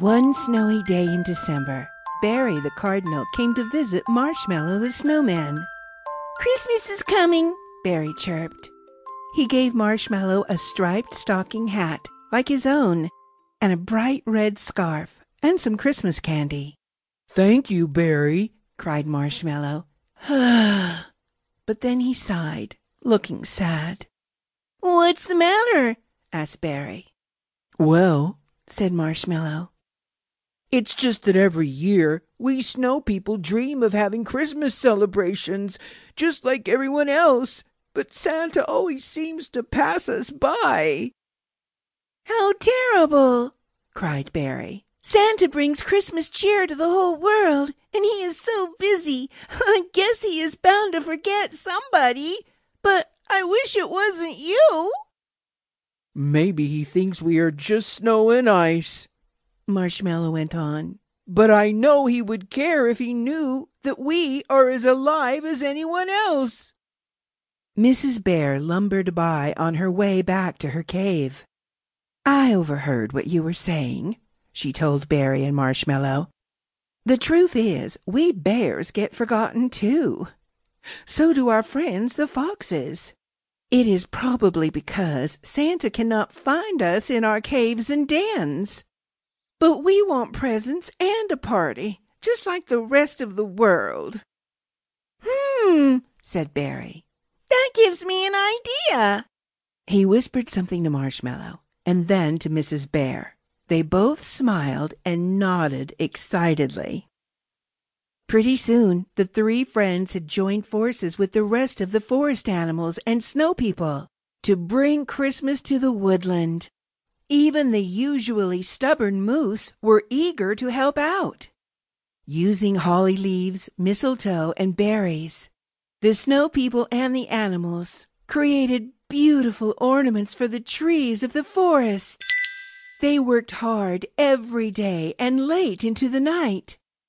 One snowy day in December, Berry the Cardinal came to visit Marshmallow the Snowman. Christmas is coming, Berry chirped. He gave Marshmallow a striped stocking hat like his own, and a bright red scarf, and some Christmas candy. Thank you, Berry, cried Marshmallow. but then he sighed, looking sad. What's the matter? asked Berry. Well, said Marshmallow, it's just that every year we snow people dream of having Christmas celebrations, just like everyone else, but Santa always seems to pass us by. How terrible! cried Berry. Santa brings Christmas cheer to the whole world, and he is so busy. I guess he is bound to forget somebody. But I wish it wasn't you. Maybe he thinks we are just snow and ice, Marshmallow went on. But I know he would care if he knew that we are as alive as anyone else. Mrs. Bear lumbered by on her way back to her cave. I overheard what you were saying, she told Berry and Marshmallow. The truth is, we bears get forgotten too. So do our friends the foxes. It is probably because Santa cannot find us in our caves and dens. But we want presents and a party, just like the rest of the world. Hmm, said Berry. That gives me an idea. He whispered something to Marshmallow and then to Mrs. Bear. They both smiled and nodded excitedly. Pretty soon the three friends had joined forces with the rest of the forest animals and snow people to bring Christmas to the woodland. Even the usually stubborn moose were eager to help out. Using holly leaves, mistletoe, and berries, the snow people and the animals created beautiful ornaments for the trees of the forest. They worked hard every day and late into the night,